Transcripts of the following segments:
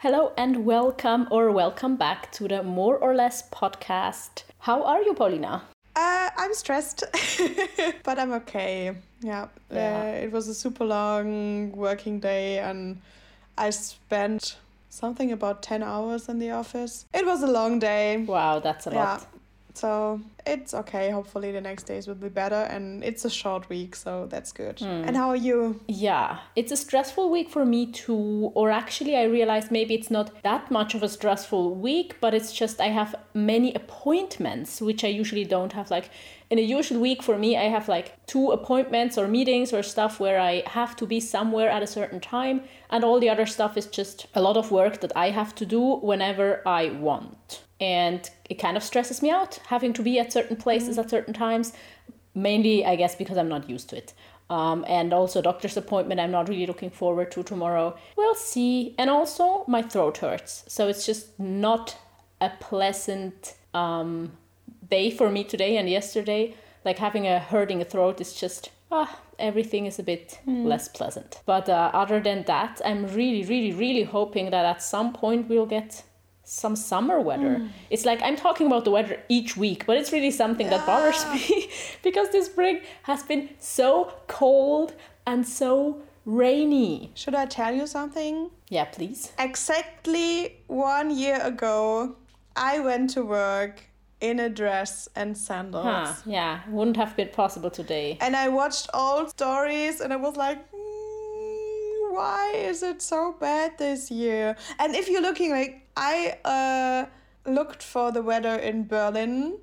Hello and welcome or welcome back to the More or Less podcast. How are you, Paulina? Uh, I'm stressed, but I'm okay. Yeah, Yeah. Uh, it was a super long working day, and I spent something about 10 hours in the office. It was a long day. Wow, that's a Yeah. lot. So it's okay. Hopefully, the next days will be better, and it's a short week, so that's good. Hmm. And how are you? Yeah, it's a stressful week for me too. Or actually, I realized maybe it's not that much of a stressful week, but it's just I have many appointments, which I usually don't have. Like in a usual week for me, I have like two appointments or meetings or stuff where I have to be somewhere at a certain time, and all the other stuff is just a lot of work that I have to do whenever I want. And it kind of stresses me out having to be at certain places at certain times mainly i guess because i'm not used to it. Um, and also doctor's appointment i'm not really looking forward to tomorrow. We'll see. And also my throat hurts. So it's just not a pleasant um, day for me today and yesterday. Like having a hurting throat is just ah everything is a bit less pleasant but uh, other than that i'm really really really hoping that at some point we'll get some summer weather. It's like I'm talking about the weather each week, but it's really something that bothers me because this spring has been so cold and so rainy. Should I tell you something? Yeah, please. Exactly one year ago, I went to work in a dress and sandals. Huh, yeah, wouldn't have been possible today. and I watched old stories and I was like, "Mm, why is it so bad this year? And if you're looking like I uh looked for the weather in Berlin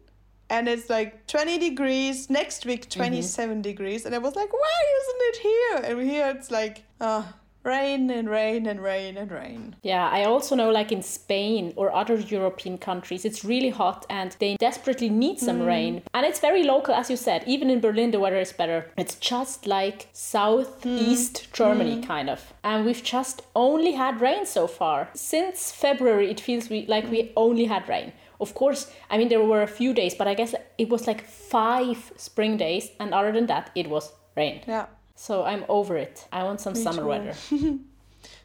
and it's like 20 degrees next week 27 degrees and I was like why isn't it here and here it's like uh rain and rain and rain and rain Yeah, I also know like in Spain or other European countries, it's really hot and they desperately need some mm. rain. And it's very local, as you said. Even in Berlin, the weather is better. It's just like southeast mm. Germany, mm. kind of. And we've just only had rain so far. Since February, it feels we, like we only had rain. Of course, I mean, there were a few days, but I guess it was like five spring days. And other than that, it was rain. yeah So I'm over it. I want some summer too. weather.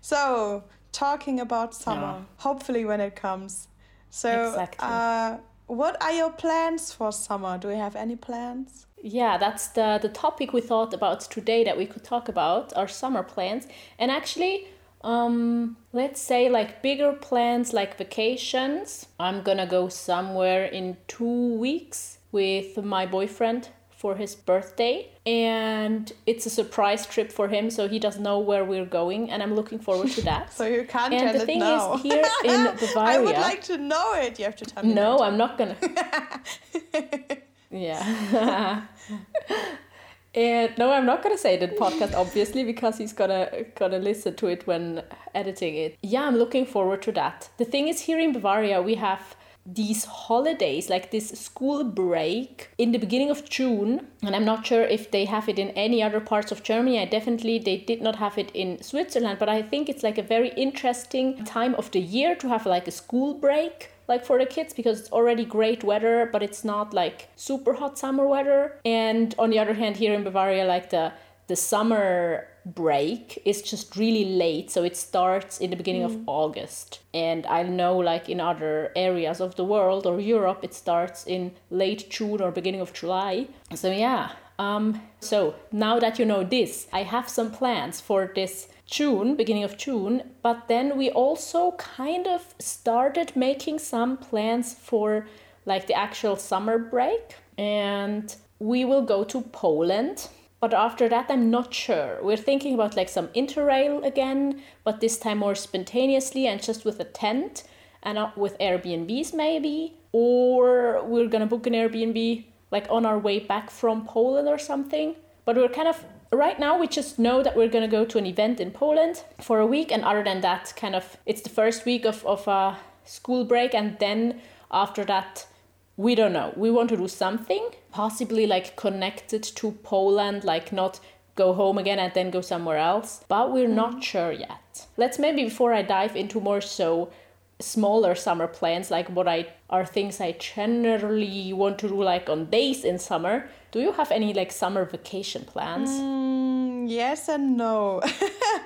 So, talking about summer, Yeah. hopefully when it comes. So, Exactly. uh, what are your plans for summer? Do you have any plans? Yeah, that's the the topic we thought about today that we could talk about our summer plans. And actually, um, let's say like bigger plans like vacations. I'm gonna go somewhere in two weeks with my boyfriend for his birthday and it's a surprise trip for him so he doesn't know where we're going and i'm looking forward to that So you can't And tell the it thing now. is, here in bavaria I would like to know it. You have to tell me. no i'm not gonna yeah and no i'm not gonna say it in podcast obviously because he's gonna gonna listen to it when editing it yeah i'm looking forward to that the thing is here in bavaria we have these holidays like this school break in the beginning of june and i'm not sure if they have it in any other parts of germany. I definitely they did not have it in switzerland but i think it's like a very interesting time of the year to have like a school break like for the kids because it's already great weather but it's not like super hot summer weather. And on the other hand here in bavaria like the the summer break. Is just really late so it starts in the beginning of august. And i know like in other areas of the world or europe it starts in late june or beginning of july. So yeah um so now that you know this i have some plans for this June, beginning of June, but then we also kind of started making some plans for like the actual summer break. And we will go to Poland. But after that, I'm not sure. We're thinking about like some interrail again, but this time more spontaneously and just with a tent and not with Airbnbs maybe. Or we're gonna book an Airbnb like on our way back from Poland or something. But we're kind of right now we just know that we're to go to an event in Poland for a week and other than that kind of it's the first week of of a school break and then after that we don't know. We want to do something possibly like connected to Poland like not go home again and then go somewhere else, but we're not sure yet. Let's maybe before I dive into more so smaller summer plans like what I are things I generally want to do like on days in summer. Do you have any like summer vacation plans? Mm, yes and no.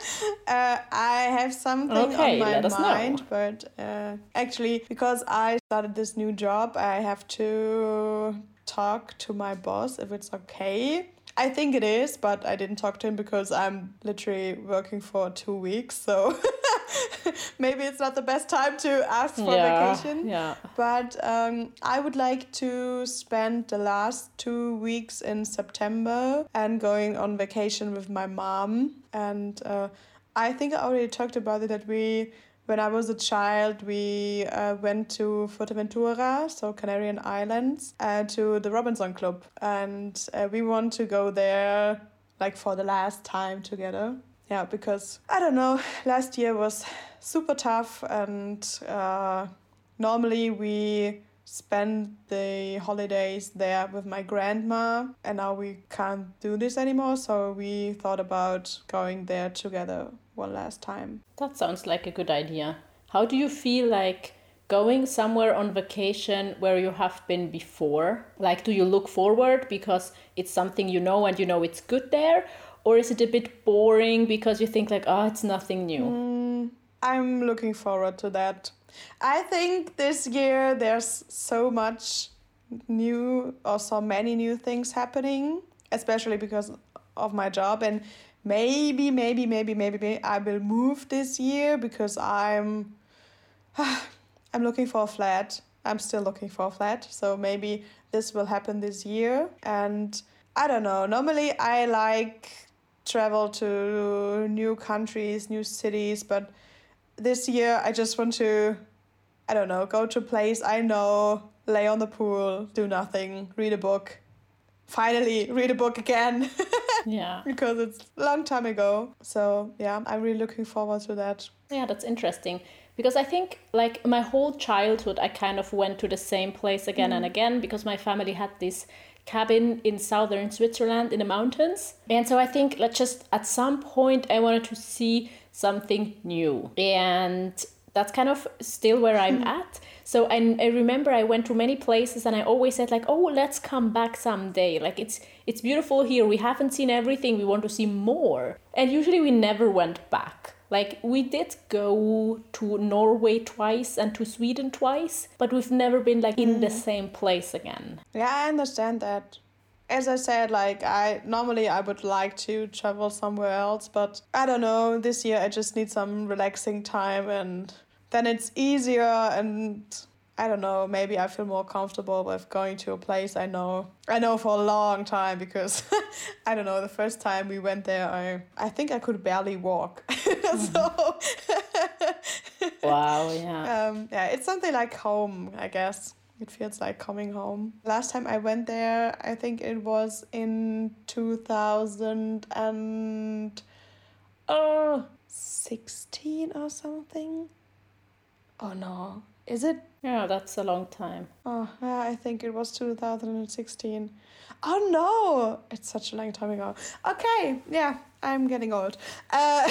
uh, I have something Okay, on my us know. mind, but uh, actually, because I started this new job, I have to talk to my boss if it's okay. I think it is, but I didn't talk to him because I'm literally working for two weeks, so maybe it's not the best time to ask for yeah, vacation. yeah. But um, I would like to spend the last two weeks in September and going on vacation with my mom. And uh, I think I already talked about it that we, when I was a child, we uh, went to Fuerteventura, so Canarian Islands, uh, to the Robinson Club. And uh, we want to go there like for the last time together. Yeah, because I don't know, last year was super tough and uh, normally we spend the holidays there with my grandma and now we can't do this anymore so we thought about going there together one last time That sounds like a good idea. How do you feel like going somewhere on vacation where you have been before? Like, do you look forward because it's something you know and you know it's good there? Or is it a bit boring because you think, like, oh, it's nothing new? Mm, i'm looking forward to that i think this year there's so much new or so many new things happening especially because of my job. And maybe maybe maybe maybe, maybe i will move this year because i'm i'm looking for a flat. I'm still looking for a flat. So maybe this will happen this year. And i don't know. Normally i like travel to new countries new cities but this year I just want to, I don't know, go to a place I know, lay on the pool, do nothing, read a book. Finally, read a book again Yeah. because it's a long time ago. So, yeah, I'm really looking forward to that. Yeah, that's interesting. Because I think, like, my whole childhood, I kind of went to the same place again and mm. again because my family had this cabin in southern Switzerland in the mountains. And so I think, like, just at some point, I wanted to see something new. And that's kind of still where I'm hmm. at. So I, I remember I went to many places and I always said like, oh, let's come back someday. Like it's it's beautiful here. We haven't seen everything. We want to see more. And usually we never went back. Like we did go to Norway twice and to Sweden twice, but we've never been like in the hmm. same place again. Yeah, I understand that. As I said, like I normally I would like to travel somewhere else, but I don't know, this year I just need some relaxing time and then it's easier and I don't know, maybe I feel more comfortable with going to a place I know. I know for a long time because I don't know, the first time we went there I I think I could barely walk. so Wow, yeah. um, yeah, it's something like home, I guess. It feels like coming home. Last time I went there, I think it was in 2000 and uh, 16 or something. Oh no, is it? Yeah, that's a long time. Oh, yeah, I think it was 2016. Oh no, it's such a long time ago. Okay, yeah, I'm getting old. Uh,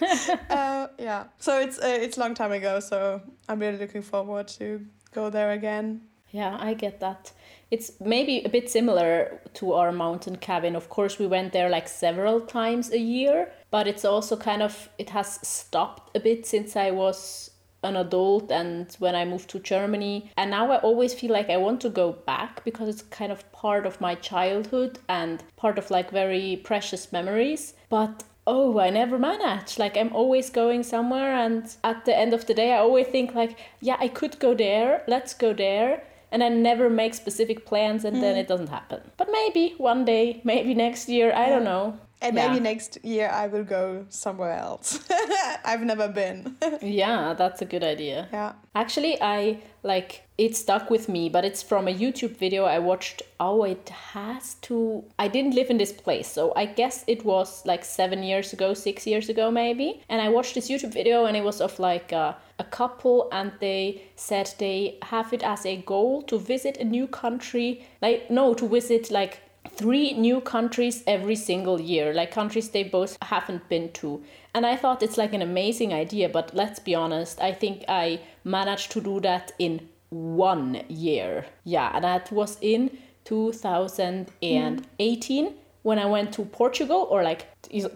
uh, yeah, so it's uh, it's a long time ago. So I'm really looking forward to go there again. Yeah, I get that. It's maybe a bit similar to our mountain cabin. Of course, we went there like several times a year, but it's also kind of, it has stopped a bit since I was an adult and when I moved to Germany. And now I always feel like I want to go back because it's kind of part of my childhood and part of like very precious memories. But oh i never manage. Like i'm always going somewhere and at the end of the day i always think like yeah i could go there let's go there. And i never make specific plans and then mm. it doesn't happen. But maybe one day maybe next year i don't know And Yeah. maybe next year I will go somewhere else. I've never been. yeah that's a good idea yeah. Actually, I like it stuck with me, but it's from a YouTube video I watched. Oh, it has to. I didn't live in this place, so I guess it was like seven years ago, six years ago, maybe. And I watched this YouTube video, and it was of like a, a couple, and they said they have it as a goal to visit a new country. Like, no, to visit like three new countries every single year, like countries they both haven't been to. And I thought it's like an amazing idea, but let's be honest, I think I managed to do that in one year. Yeah, and that was in 2018. when I went to Portugal or like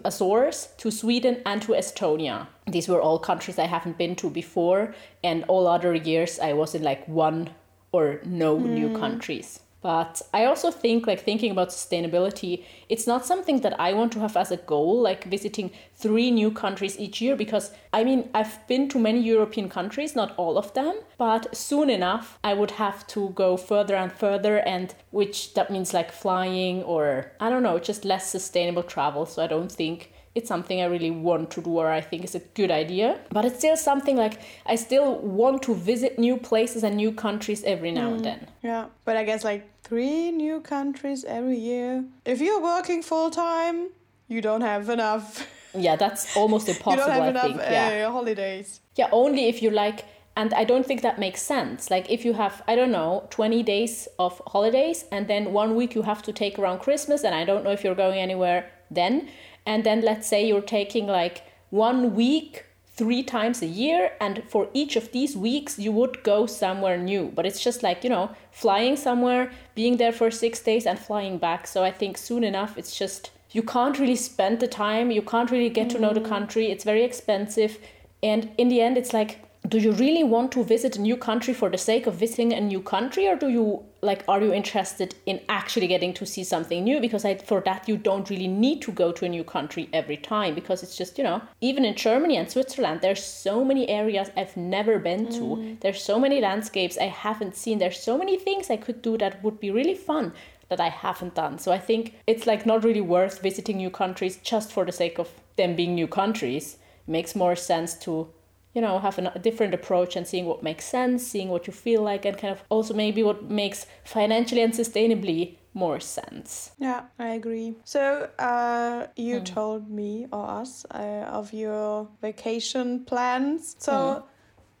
Azores, to Sweden, and to Estonia. These were all countries I haven't been to before, and all other years I was in like one or no mm. new countries. But I also think, like, thinking about sustainability, it's not something that I want to have as a goal, like visiting three new countries each year, because I mean, I've been to many European countries, not all of them, but soon enough, I would have to go further and further, and which that means like flying or I don't know, just less sustainable travel. So I don't think it's something I really want to do or I think is a good idea. But it's still something like I still want to visit new places and new countries every now mm, and then. Yeah, but I guess like three new countries every year. If you're working full time, you don't have enough. Yeah, that's almost impossible. you don't have I enough think. yeah. Uh, holidays. Yeah, only if you like and i don't think that makes sense like if you have i don't know 20 days of holidays and then one week you have to take around christmas and i don't know if you're going anywhere then and then let's say you're taking like one week three times a year and for each of these weeks you would go somewhere new. But it's just like you know flying somewhere being there for six days and flying back. So i think soon enough it's just you can't really spend the time. You can't really get to know the mm. country. It's very expensive. And in the end it's like do you really want to visit a new country for the sake of visiting a new country or do you like are you interested in actually getting to see something new? Because I, for that you don't really need to go to a new country every time because it's just you know even in germany and switzerland there's so many areas i've never been to. Mm. there's so many landscapes i haven't seen. There's so many things i could do that would be really fun that i haven't done. So i think it's like not really worth visiting new countries just for the sake of them being new countries. It makes more sense to you know have a different approach and seeing what makes sense seeing what you feel like and kind of also maybe what makes financially and sustainably more sense. Yeah i agree. So uh, you mm. told me or us uh, of your vacation plans. So mm.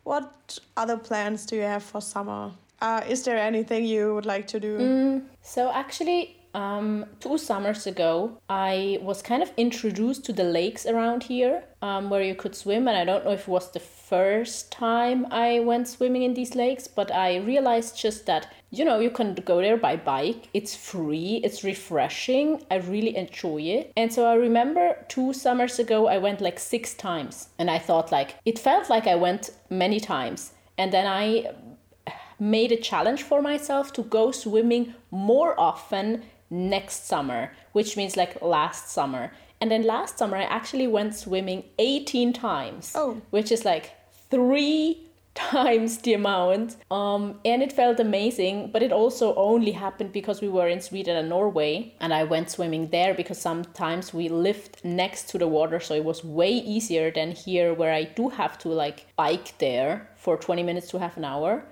what other plans do you have for summer? Uh, is there anything you would like to do? Mm, so actually um, two summers ago, I was kind of introduced to the lakes around here um, where you could swim. And I don't know if it was the first time I went swimming in these lakes, but I realized just that, you know, you can go there by bike. It's free, it's refreshing. I really enjoy it. And so I remember two summers ago, I went like six times. And I thought, like, it felt like I went many times. And then I made a challenge for myself to go swimming more often next summer, which means like last summer. And then last summer, I actually went swimming 18 times, oh. which is like three times the amount. Um, and it felt amazing, but it also only happened because we were in Sweden and Norway, and I went swimming there because sometimes we lived next to the water, so it was way easier than here where I do have to like bike there for 20 minutes to half an hour.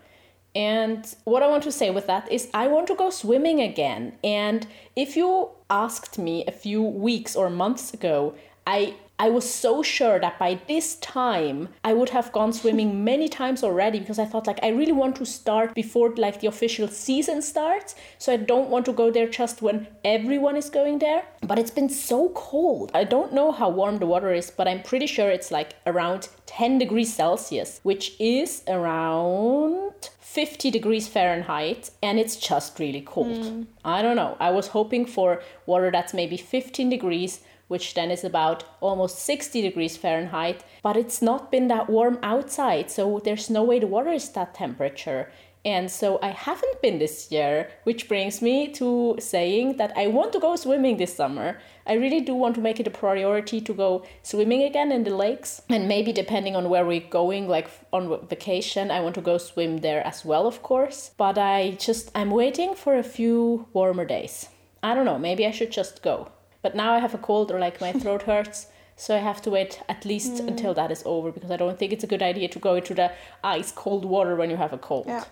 And what I want to say with that is, I want to go swimming again. And if you asked me a few weeks or months ago, I I was so sure that by this time I would have gone swimming many times already because I thought like I really want to start before like the official season starts. So I don't want to go there just when everyone is going there. But it's been so cold. I don't know how warm the water is, but I'm pretty sure it's like around 10 degrees Celsius, which is around 50 degrees Fahrenheit and it's just really cold. Mm. I don't know. I was hoping for water that's maybe 15 degrees which then is about almost 60 degrees Fahrenheit, but it's not been that warm outside, so there's no way the water is that temperature. And so I haven't been this year, which brings me to saying that I want to go swimming this summer. I really do want to make it a priority to go swimming again in the lakes. And maybe depending on where we're going, like on vacation, I want to go swim there as well, of course. But I just, I'm waiting for a few warmer days. I don't know, maybe I should just go. But now I have a cold or like my throat hurts. So I have to wait at least mm. until that is over because I don't think it's a good idea to go into the ice cold water when you have a cold. Yeah.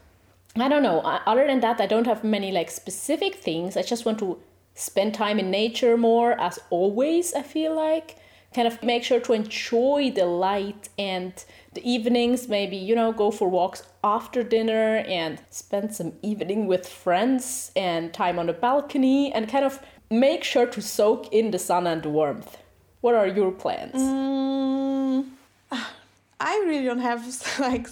I don't know. Other than that, I don't have many like specific things. I just want to spend time in nature more as always, I feel like. Kind of make sure to enjoy the light and the evenings, maybe, you know, go for walks after dinner and spend some evening with friends and time on the balcony and kind of make sure to soak in the sun and the warmth. What are your plans? Mm, I really don't have like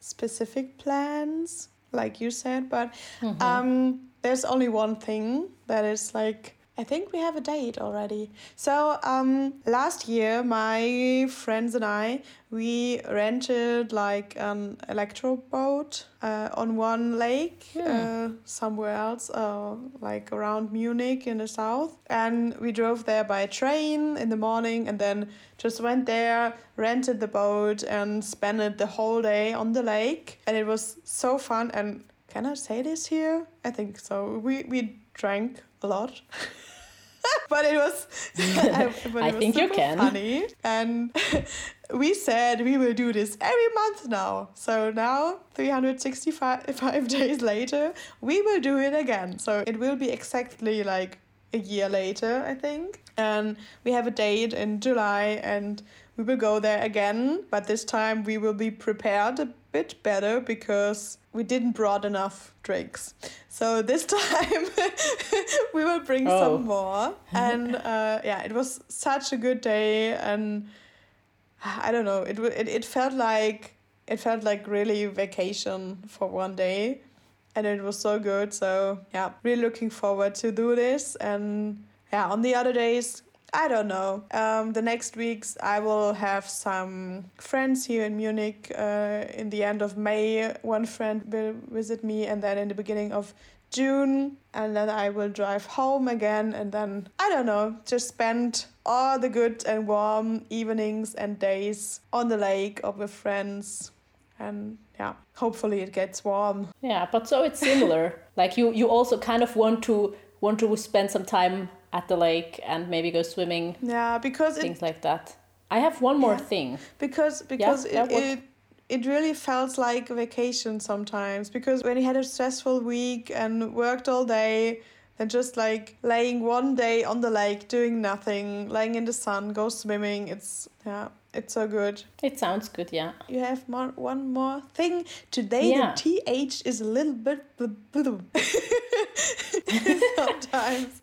specific plans, like you said, but mm-hmm. um, there's only one thing that is like I think we have a date already. So um, last year, my friends and I we rented like an electro boat uh, on one lake uh, somewhere else, uh, like around Munich in the south, and we drove there by train in the morning, and then just went there, rented the boat, and spent it the whole day on the lake, and it was so fun. And can I say this here? I think so. We we drank a lot. but it was I, but I it was think you super can. funny. And we said we will do this every month now. So now 365 days later we will do it again. So it will be exactly like a year later i think. And we have a date in july and we will go there again. But this time we will be prepared a bit better because we didn't brought enough drinks. So this time we will bring Oh. some more. And uh, yeah it was such a good day. And i don't know it, it it felt like it felt like really vacation for one day. And it was so good. So yeah really looking forward to do this. And yeah on the other days i don't know. Um, the next weeks i will have some friends here in munich. Uh, in the end of may one friend will visit me and then in the beginning of june and then i will drive home again and then i don't know just spend all the good and warm evenings and days on the lake or with friends. And yeah hopefully it gets warm. Yeah, but so it's similar. like you, you also kind of want to want to spend some time at the lake and maybe go swimming, yeah because it things like that. I have one more Yeah. thing. because because yeah, it, it it really felt like a vacation sometimes because when you had a stressful week and worked all day then just like laying one day on the lake doing nothing laying in the sun go swimming it's yeah it's so good It sounds good, yeah. you have more, one more thing today Yeah. the th is a little bit sometimes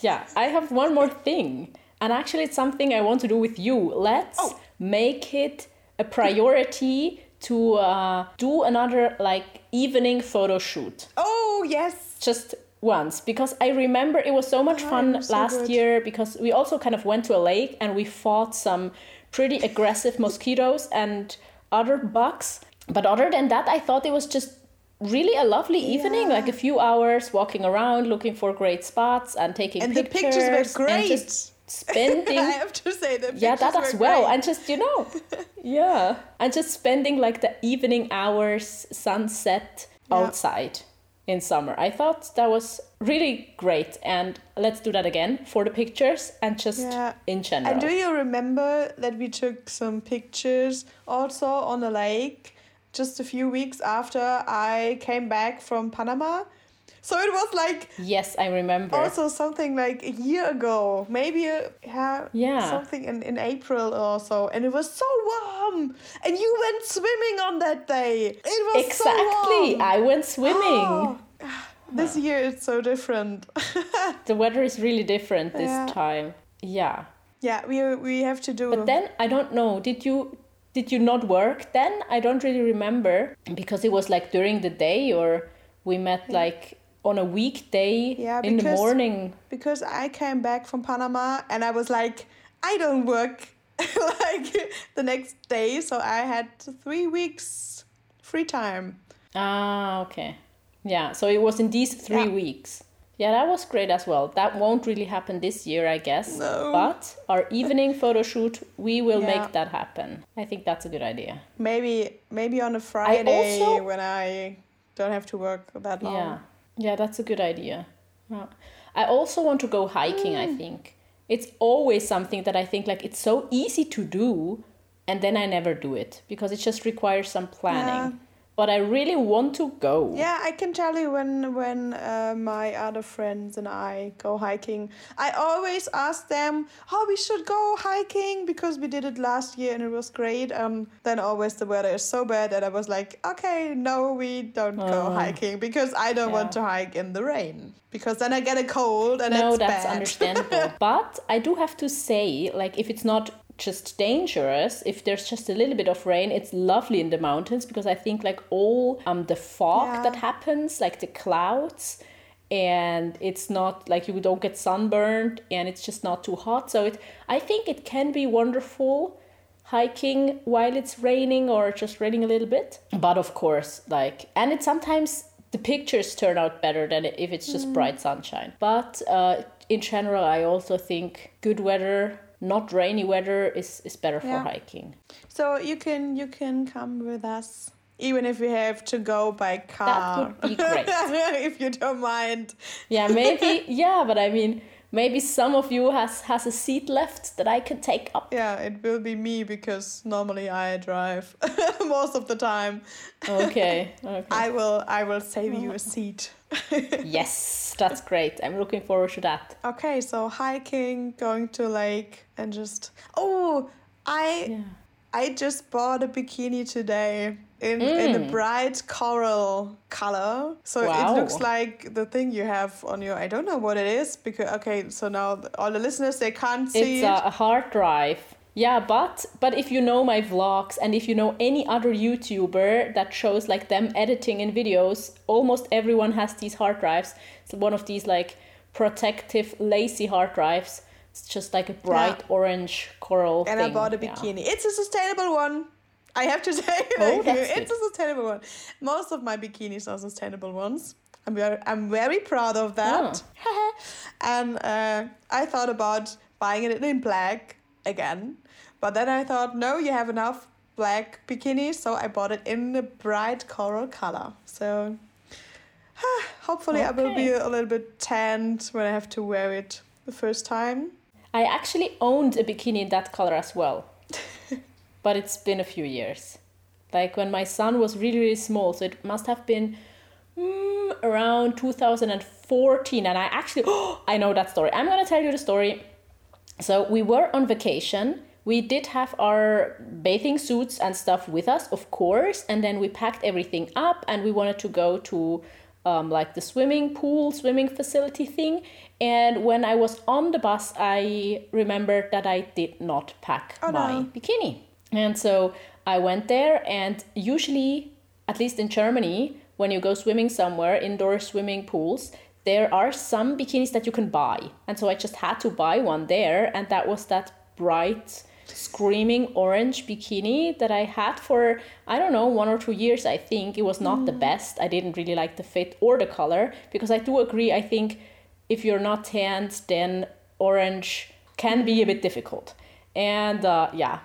Yeah, I have one more thing. And actually, it's something I want to do with you. Let's Oh. make it a priority to uh, do another like evening photo shoot oh yes just once because I remember it was so much Oh, fun so last good. year because we also kind of went to a lake and we fought some pretty aggressive mosquitoes and other bugs. But other than that, I thought it was just really a lovely evening, Yeah. like a few hours walking around looking for great spots and taking and the pictures. pictures were And great just spending i have to say the yeah that pictures as well great. and just you know yeah and just spending like the evening hours sunset Yeah. outside in summer i thought that was really great and let's do that again for the pictures and just Yeah. in general And do you remember that we took some pictures also on a lake just a few weeks after I came back from Panama? So it was like yes i remember also something like a year ago, maybe uh, a, yeah, Yeah. something in, in April or so, and it was so warm, and you went swimming on that day. It was exactly so warm. i went swimming Oh, this year it's so different. the weather is really different this Yeah. time yeah yeah, we we have to do. But then I don't know. Did you did you not work then? I don't really remember because it was like during the day or we met like on a weekday Yeah, in the because- morning. because I came back from Panama and I was like, I don't work like the next day, so I had three weeks free time. Ah, okay. Yeah, so it was in these 3 Yeah. weeks. Yeah, that was great as well. That won't really happen this year, I guess. No. But our evening photo shoot, we will Yeah. make that happen. I think that's a good idea. Maybe maybe on a Friday also- when I don't have to work that long. Yeah, yeah, that's a good idea. Yeah. I also want to go hiking. Mm. I think it's always something that I think like it's so easy to do, and then I never do it because it just requires some planning. Yeah. But I really want to go. Yeah, I can tell you when when uh, my other friends and I go hiking, I always ask them, "Oh, we should go hiking because we did it last year and it was great." Um, then always the weather is so bad that I was like, "Okay, no, we don't go Oh. hiking because I don't want to hike in the rain because then I get a cold and no, it's that's bad." understandable. but I do have to say, like, if it's not just dangerous, if there's just a little bit of rain, it's lovely in the mountains because I think like all um the fog Yeah. that happens, like the clouds, and it's not like you don't get sunburned and it's just not too hot. So it I think it can be wonderful hiking while it's raining or just raining a little bit. But of course, like and it sometimes the pictures turn out better than if it's just bright sunshine. But uh, in general, I also think good weather, not rainy weather, is is better for Yeah. hiking. So you can you can come with us. Even if we have to go by car. That would be great. if you don't mind. Yeah, maybe. yeah, but I mean, maybe some of you has has a seat left that I can take up. Yeah, it will be me because normally I drive most of the time. Okay. Okay. I will I will save you a seat. Yes, that's great. I'm looking forward to that. okay, so hiking, going to lake and just Oh, I Yeah. I just bought a bikini today in in a hmm. bright coral color. So it looks like the thing you have on your I don't know what it is because okay, so now all the listeners they can't see It's it. a hard drive. Yeah, but but if you know my vlogs and if you know any other YouTuber that shows like them editing in videos, almost everyone has these hard drives. It's one of these like protective LaCie hard drives. It's just like a bright orange coral and I thing. bought a yeah. bikini. It's a sustainable one. I have to say, Oh, thank you. it's a sustainable one. Most of my bikinis are sustainable ones. I'm very, I'm very proud of that. and uh, I thought about buying it in black again, but then I thought, no, you have enough black bikinis, so I bought it in a bright coral color. So hopefully, I will be a little bit tanned when I have to wear it the first time. I actually owned a bikini in that color as well. but it's been a few years. Like when my son was really, really small, so it must have been mm, around 2014. And I actually, I know that story. I'm going to tell you the story. So we were on vacation. We did have our bathing suits and stuff with us, of course, and then we packed everything up and we wanted to go to um, like the swimming pool, swimming facility thing. And when I was on the bus, I remembered that I did not pack Oh, my no. bikini. And so I went there, and usually, at least in Germany, when you go swimming somewhere, indoor swimming pools, there are some bikinis that you can buy. And so I just had to buy one there, and that was that bright, screaming orange bikini that I had for, I don't know, one or two years, I think. It was not the best. I didn't really like the fit or the color, because I do agree, I think if you're not tanned, then orange can be a bit difficult. And uh, yeah,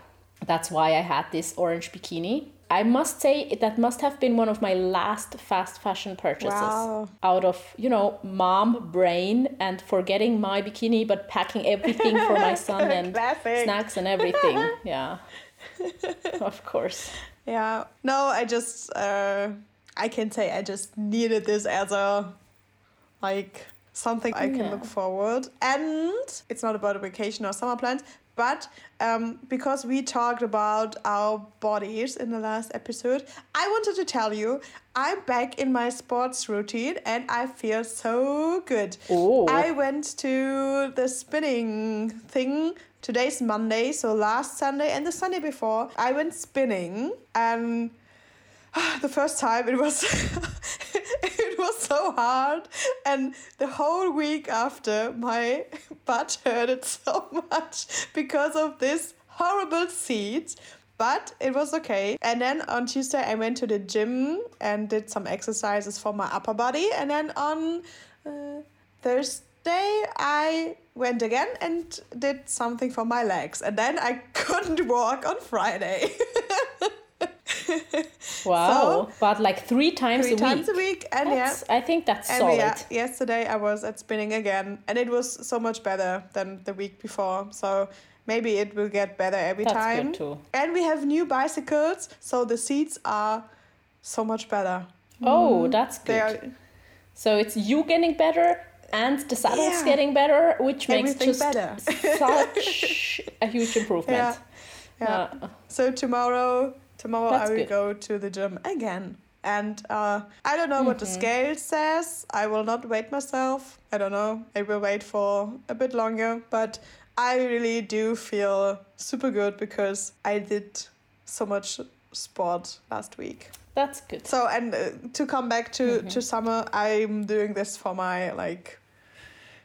that's why I had this orange bikini. I must say that must have been one of my last fast fashion purchases. Wow. Out of, you know, mom brain and forgetting my bikini but packing everything for my son and Classic. snacks and everything. Yeah. of course. Yeah. No, I just uh I can say I just needed this as a like something I can Yeah. look forward. And it's not about a vacation or summer plans, but um, because we talked about our bodies in the last episode, I wanted to tell you I'm back in my sports routine and I feel so good. Oh. I went to the spinning thing. Today's Monday, so last Sunday and the Sunday before, I went spinning and the first time it was it was so hard. And the whole week after my butt hurted so much because of this horrible seat. But it was okay. And then on tuesday i went to the gym and did some exercises for my upper body. And then on uh, thursday i went again and did something for my legs. And then i couldn't walk on friday Wow. but like three times three a times week. a week and yeah I think that's And solid. yeah, yesterday I was at spinning again, and it was so much better than the week before. So maybe it will get better every That's time. good too. And we have new bicycles, so the seats are so much better. Oh, that's They good. are So it's you getting better and the saddle's Yeah. getting better, which makes Everything just better. such a huge improvement. yeah, yeah. Uh, So tomorrow, tomorrow That's I will good. go to the gym again. And uh, I don't know what the Mm-hmm. scale says. I will not wait myself. I don't know. I will wait for a bit longer. But I really do feel super good because I did so much sport last week. That's good. So and uh, to come back to Mm-hmm. to summer, I'm doing this for my like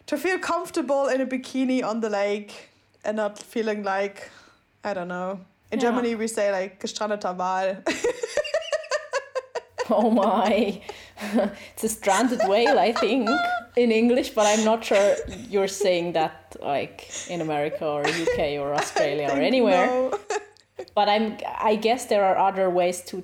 to feel comfortable in a bikini on the lake and not feeling like I don't know. In Yeah. Germany we say like gestrandeter Wal. Oh my. it's a stranded whale, I think, in English, but I'm not sure you're saying that like in America or UK or Australia or anywhere. no. But I'm I guess there are other ways to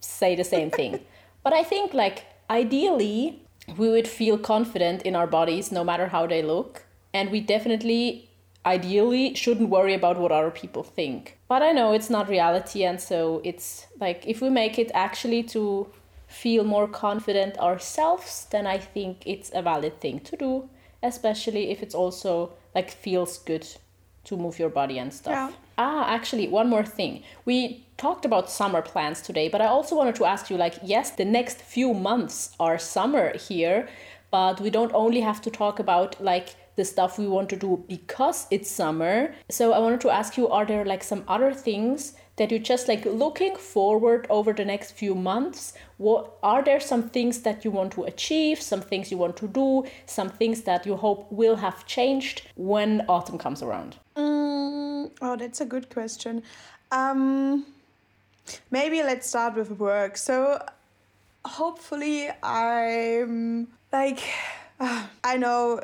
say the same thing. but I think like ideally we would feel confident in our bodies no matter how they look and we definitely ideally shouldn't worry about what other people think. But I know it's not reality and so it's like if we make it actually to feel more confident ourselves then I think it's a valid thing to do especially if it's also like feels good to move your body and stuff. Yeah. Ah, actually, one more thing. We talked about summer plans today, but I also wanted to ask you like, yes, the next few months are summer here, but we don't only have to talk about like the stuff we want to do because it's summer. So I wanted to ask you are there like some other things that you're just like looking forward over the next few months? What are there some things that you want to achieve, some things you want to do, some things that you hope will have changed when autumn comes around? Mm, oh, that's a good question. Um, maybe let's start with work. So, hopefully, I'm like, uh, I know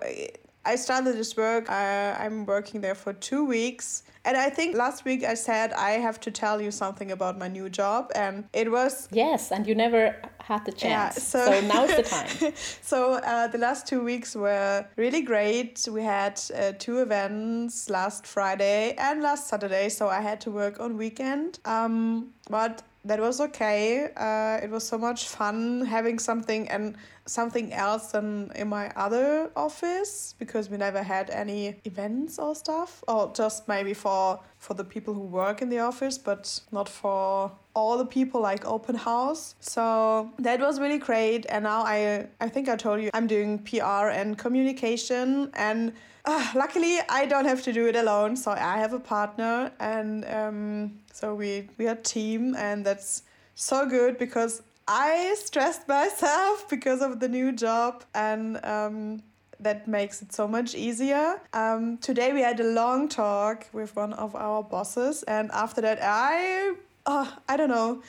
I started this work. Uh, I'm working there for two weeks. And I think last week I said I have to tell you something about my new job. And it was Yes, and you never had the Yeah, chance. so- so, now's the time. so uh, the last two weeks were really great. We had uh, two events last Friday and last Saturday, so I had to work on weekend. Um, but that was okay. Uh, it was so much fun having something and something else than in my other office because we never had any events or stuff or just maybe for for the people who work in the office but not for all the people like open house. So that was really great. And now i i think i told you i'm doing pr and communication. And uh, luckily i don't have to do it alone. So i have a partner. And um, so we we are team. And that's so good because i stressed myself because of the new job. And um, that makes it so much easier. Um, today we had a long talk with one of our bosses, and after that, I, uh, I don't know,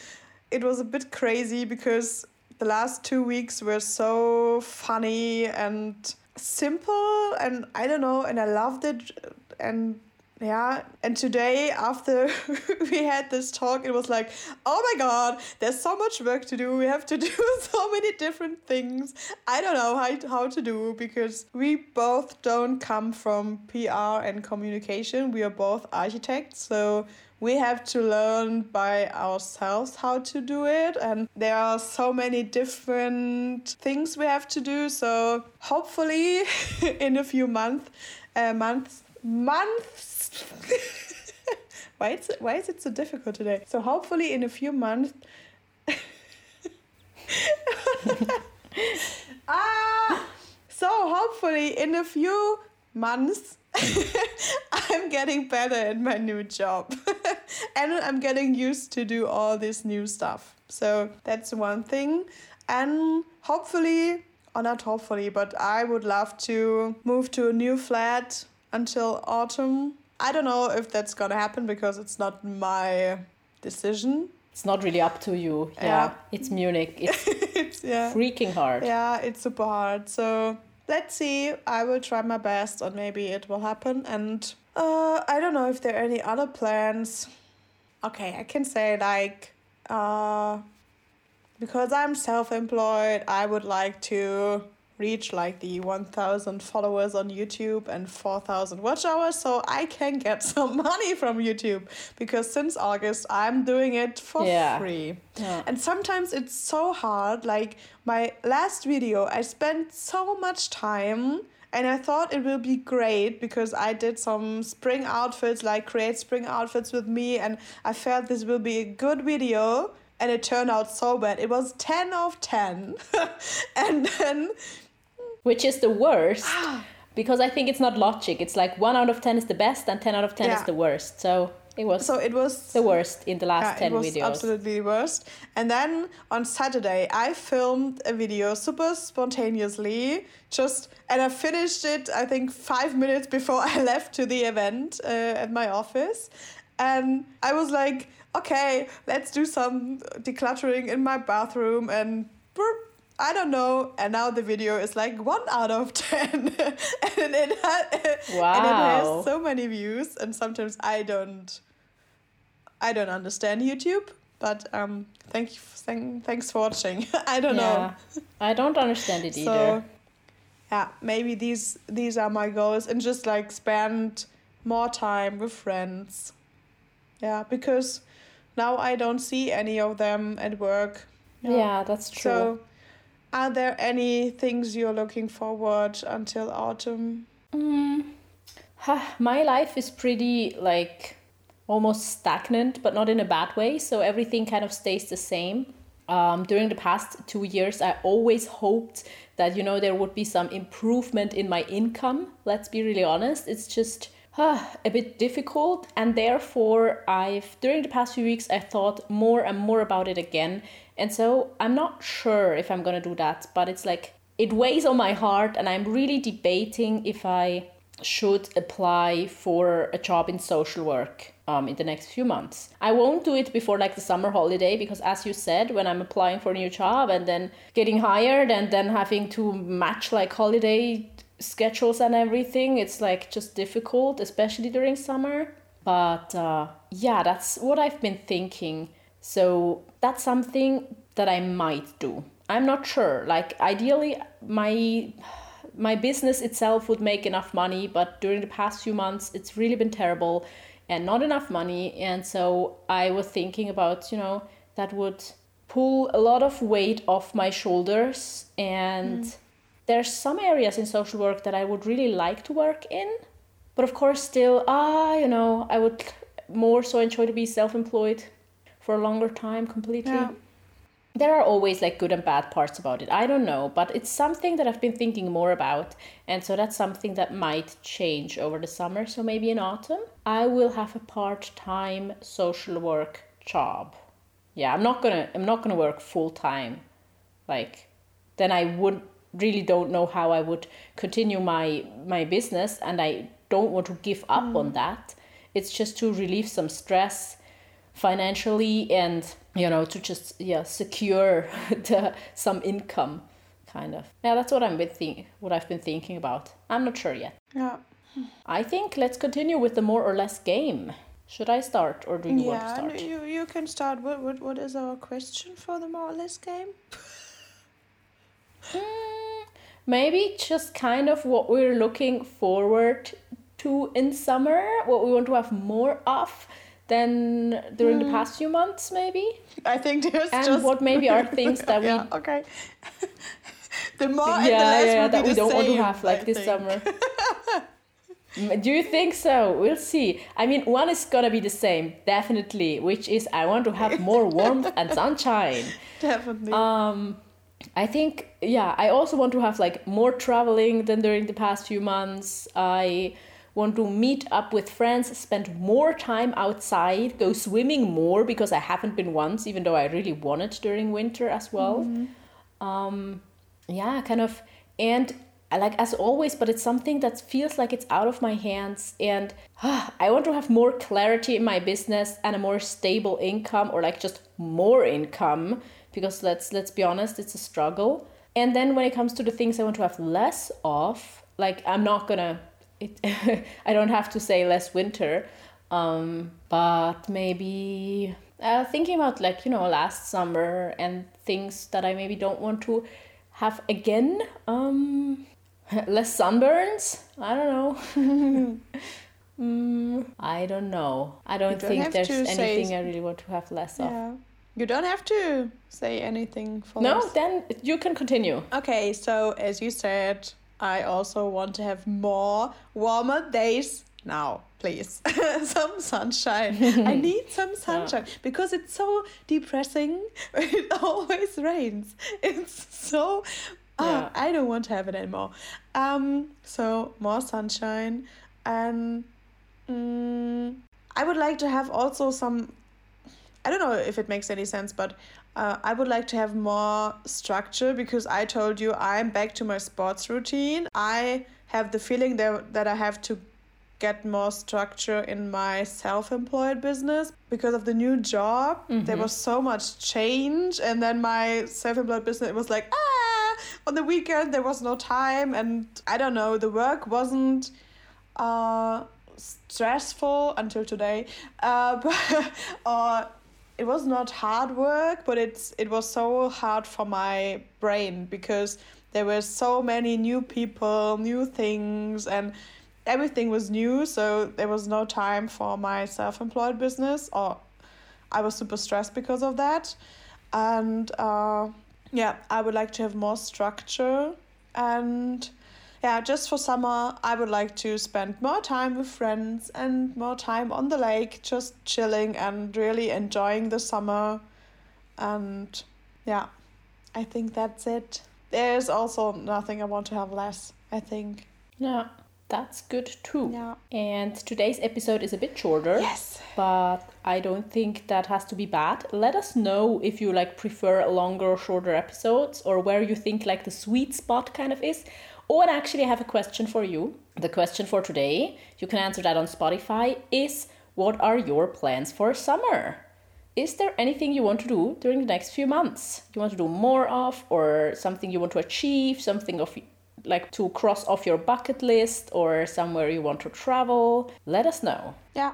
it was a bit crazy because the last two weeks were so funny and simple, and I don't know, and I loved it, and yeah, and today after we had this talk, it was like, oh my god, there's so much work to do. We have to do so many different things. I don't know how, how to do because we both don't come from PR and communication. We are both architects, so we have to learn by ourselves how to do it and there are so many different things we have to do so hopefully in a few months uh, months months why is it, why is it so difficult today so hopefully in a few months ah so hopefully in a few months I'm getting better at my new job and I'm getting used to do all this new stuff. So that's one thing. And hopefully, or not hopefully, but I would love to move to a new flat until autumn. I don't know if that's gonna happen because it's not my decision. It's not really up to you. Yeah, Yeah. it's Munich. It's it's yeah. freaking hard. Yeah, it's super hard. So let's see. I will try my best, and maybe it will happen. And uh, I don't know if there are any other plans. Okay, I can say like, uh, because I'm self-employed, I would like to reach like the 1000 followers on YouTube and 4000 watch hours so I can get some money from YouTube because since August I'm doing it for Yeah. free. Yeah. And sometimes it's so hard. Like my last video, I spent so much time and I thought it will be great because I did some spring outfits, like create spring outfits with me, and I felt this will be a good video. And it turned out so bad. It was 10 of 10. and then, Which is the worst. because I think it's not logic. It's like one out of 10 is the best and 10 out of 10 is the worst. So it was So it was the worst in the last yeah, 10 it was videos. absolutely the worst. And then on Saturday, I filmed a video super spontaneously, just and I finished it. I think five minutes before I left to the event uh, at my office, and I was like, okay, let's do some decluttering in my bathroom and. burp, I don't know, and now the video is like one out of ten, and it had, and it has so many views. And sometimes I don't, I don't understand YouTube, but um, thank you, thank, thanks for watching. I don't know. Yeah. I don't understand it either. So, yeah, maybe these these are my goals, and just like spend more time with friends. Yeah, because now I don't see any of them at work. yeah. that's true. So, are there any things you're looking forward until autumn? Mm. My life is pretty like almost stagnant, but not in a bad way. So everything kind of stays the same. Um, during the past two years, I always hoped that you know there would be some improvement in my income. Let's be really honest. It's just ah, a bit difficult, and therefore I've during the past few weeks I thought more and more about it again. And so I'm not sure if I'm gonna do that, but it's like it weighs on my heart, and I'm really debating if I should apply for a job in social work um, in the next few months. I won't do it before like the summer holiday because, as you said, when I'm applying for a new job and then getting hired and then having to match like holiday schedules and everything, it's like just difficult, especially during summer. But uh, yeah, that's what I've been thinking. So that's something that I might do. I'm not sure. Like, ideally, my my business itself would make enough money, but during the past few months, it's really been terrible and not enough money. And so I was thinking about, you know, that would pull a lot of weight off my shoulders. And there's some areas in social work that I would really like to work in. But of course, still, ah, you know, I would more so enjoy to be self employed for a longer time completely Yeah. there are always like good and bad parts about it. I don't know, but it's something that I've been thinking more about. And so that's something that might change over the summer. So maybe in autumn, I will have a part-time social work job. Yeah, I'm not to I'm not to work full time. Like then I would really don't know how I would continue my my business and I don't want to give up on mm. that. It's just to relieve some stress financially and you know to just yeah secure the, some income kind of yeah that's what i'm been think- what i've been thinking about i'm not sure yet Yeah. i think let's continue with the more or less game should i start or do you want to start you you can start. What what what is our question for the more or less game? Mm, maybe just kind of what we're looking forward to in summer what we want to have more of than during the past few months maybe I think there's and just what maybe are things that we yeah, okay. the more yeah, yeah, be that we don't want to have like I this think. summer. Mm, Do you think so? We'll see. I mean, one is gonna be the same, definitely, which is I want to have more warmth and sunshine. Definitely. Um, I think, yeah, I also want to have like more traveling than during the past few months. I want to meet up with friends, spend more time outside, go swimming more because I haven't been once, even though I really wanted during winter as well. Mm-hmm. Um, yeah, kind of, and uh, like as always, but it's something that feels like it's out of my hands, and ah, I want to have more clarity in my business and a more stable income, or like just more income, because let's let's be honest, it's a struggle. And then when it comes to the things I want to have less of, like I'm not gonna, it, I don't have to say less winter, um, but maybe uh, thinking about like you know last summer and things that I maybe don't want to have again. Um, less sunburns. I don't know. mm, I don't know. I don't, don't think there's to say- anything I really want to have less of. yeah. You don't have to say anything for No, us. then you can continue. Okay, so as you said, I also want to have more warmer days now, please. some sunshine. I need some sunshine because it's so depressing. It always rains. It's so. ah, Yeah. I don't want to have it anymore. Um, so more sunshine and. Mm, I would like to have also some. I don't know if it makes any sense, but uh, I would like to have more structure because I told you I'm back to my sports routine. I have the feeling that, that I have to get more structure in my self-employed business because of the new job mm-hmm. there was so much change and then my self-employed business it was like ah on the weekend there was no time and i don't know the work wasn't uh stressful until today uh but, uh it was not hard work but it's it was so hard for my brain because there were so many new people new things and everything was new, so there was no time for my self employed business, or I was super stressed because of that. And uh, yeah, I would like to have more structure. And yeah, just for summer, I would like to spend more time with friends and more time on the lake, just chilling and really enjoying the summer. And yeah, I think that's it. There's also nothing I want to have less, I think. Yeah. That's good too. Yeah. And today's episode is a bit shorter. Yes. But I don't think that has to be bad. Let us know if you like prefer longer or shorter episodes or where you think like the sweet spot kind of is. Oh, and actually I have a question for you. The question for today, you can answer that on Spotify, is what are your plans for summer? Is there anything you want to do during the next few months? You want to do more of or something you want to achieve, something of like to cross off your bucket list or somewhere you want to travel, let us know. Yeah.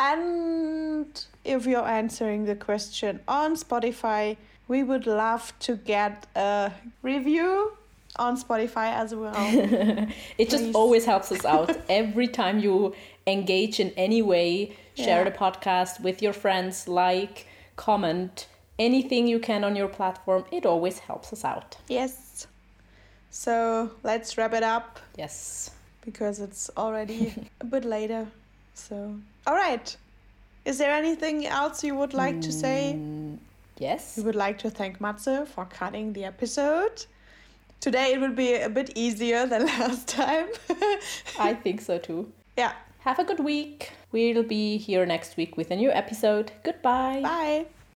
And if you're answering the question on Spotify, we would love to get a review on Spotify as well. it Please. just always helps us out. Every time you engage in any way, share yeah. the podcast with your friends, like, comment, anything you can on your platform, it always helps us out. Yes. So let's wrap it up. Yes. Because it's already a bit later. So, all right. Is there anything else you would like to say? Mm, yes. We would like to thank Matze for cutting the episode. Today it will be a bit easier than last time. I think so too. Yeah. Have a good week. We'll be here next week with a new episode. Goodbye. Bye.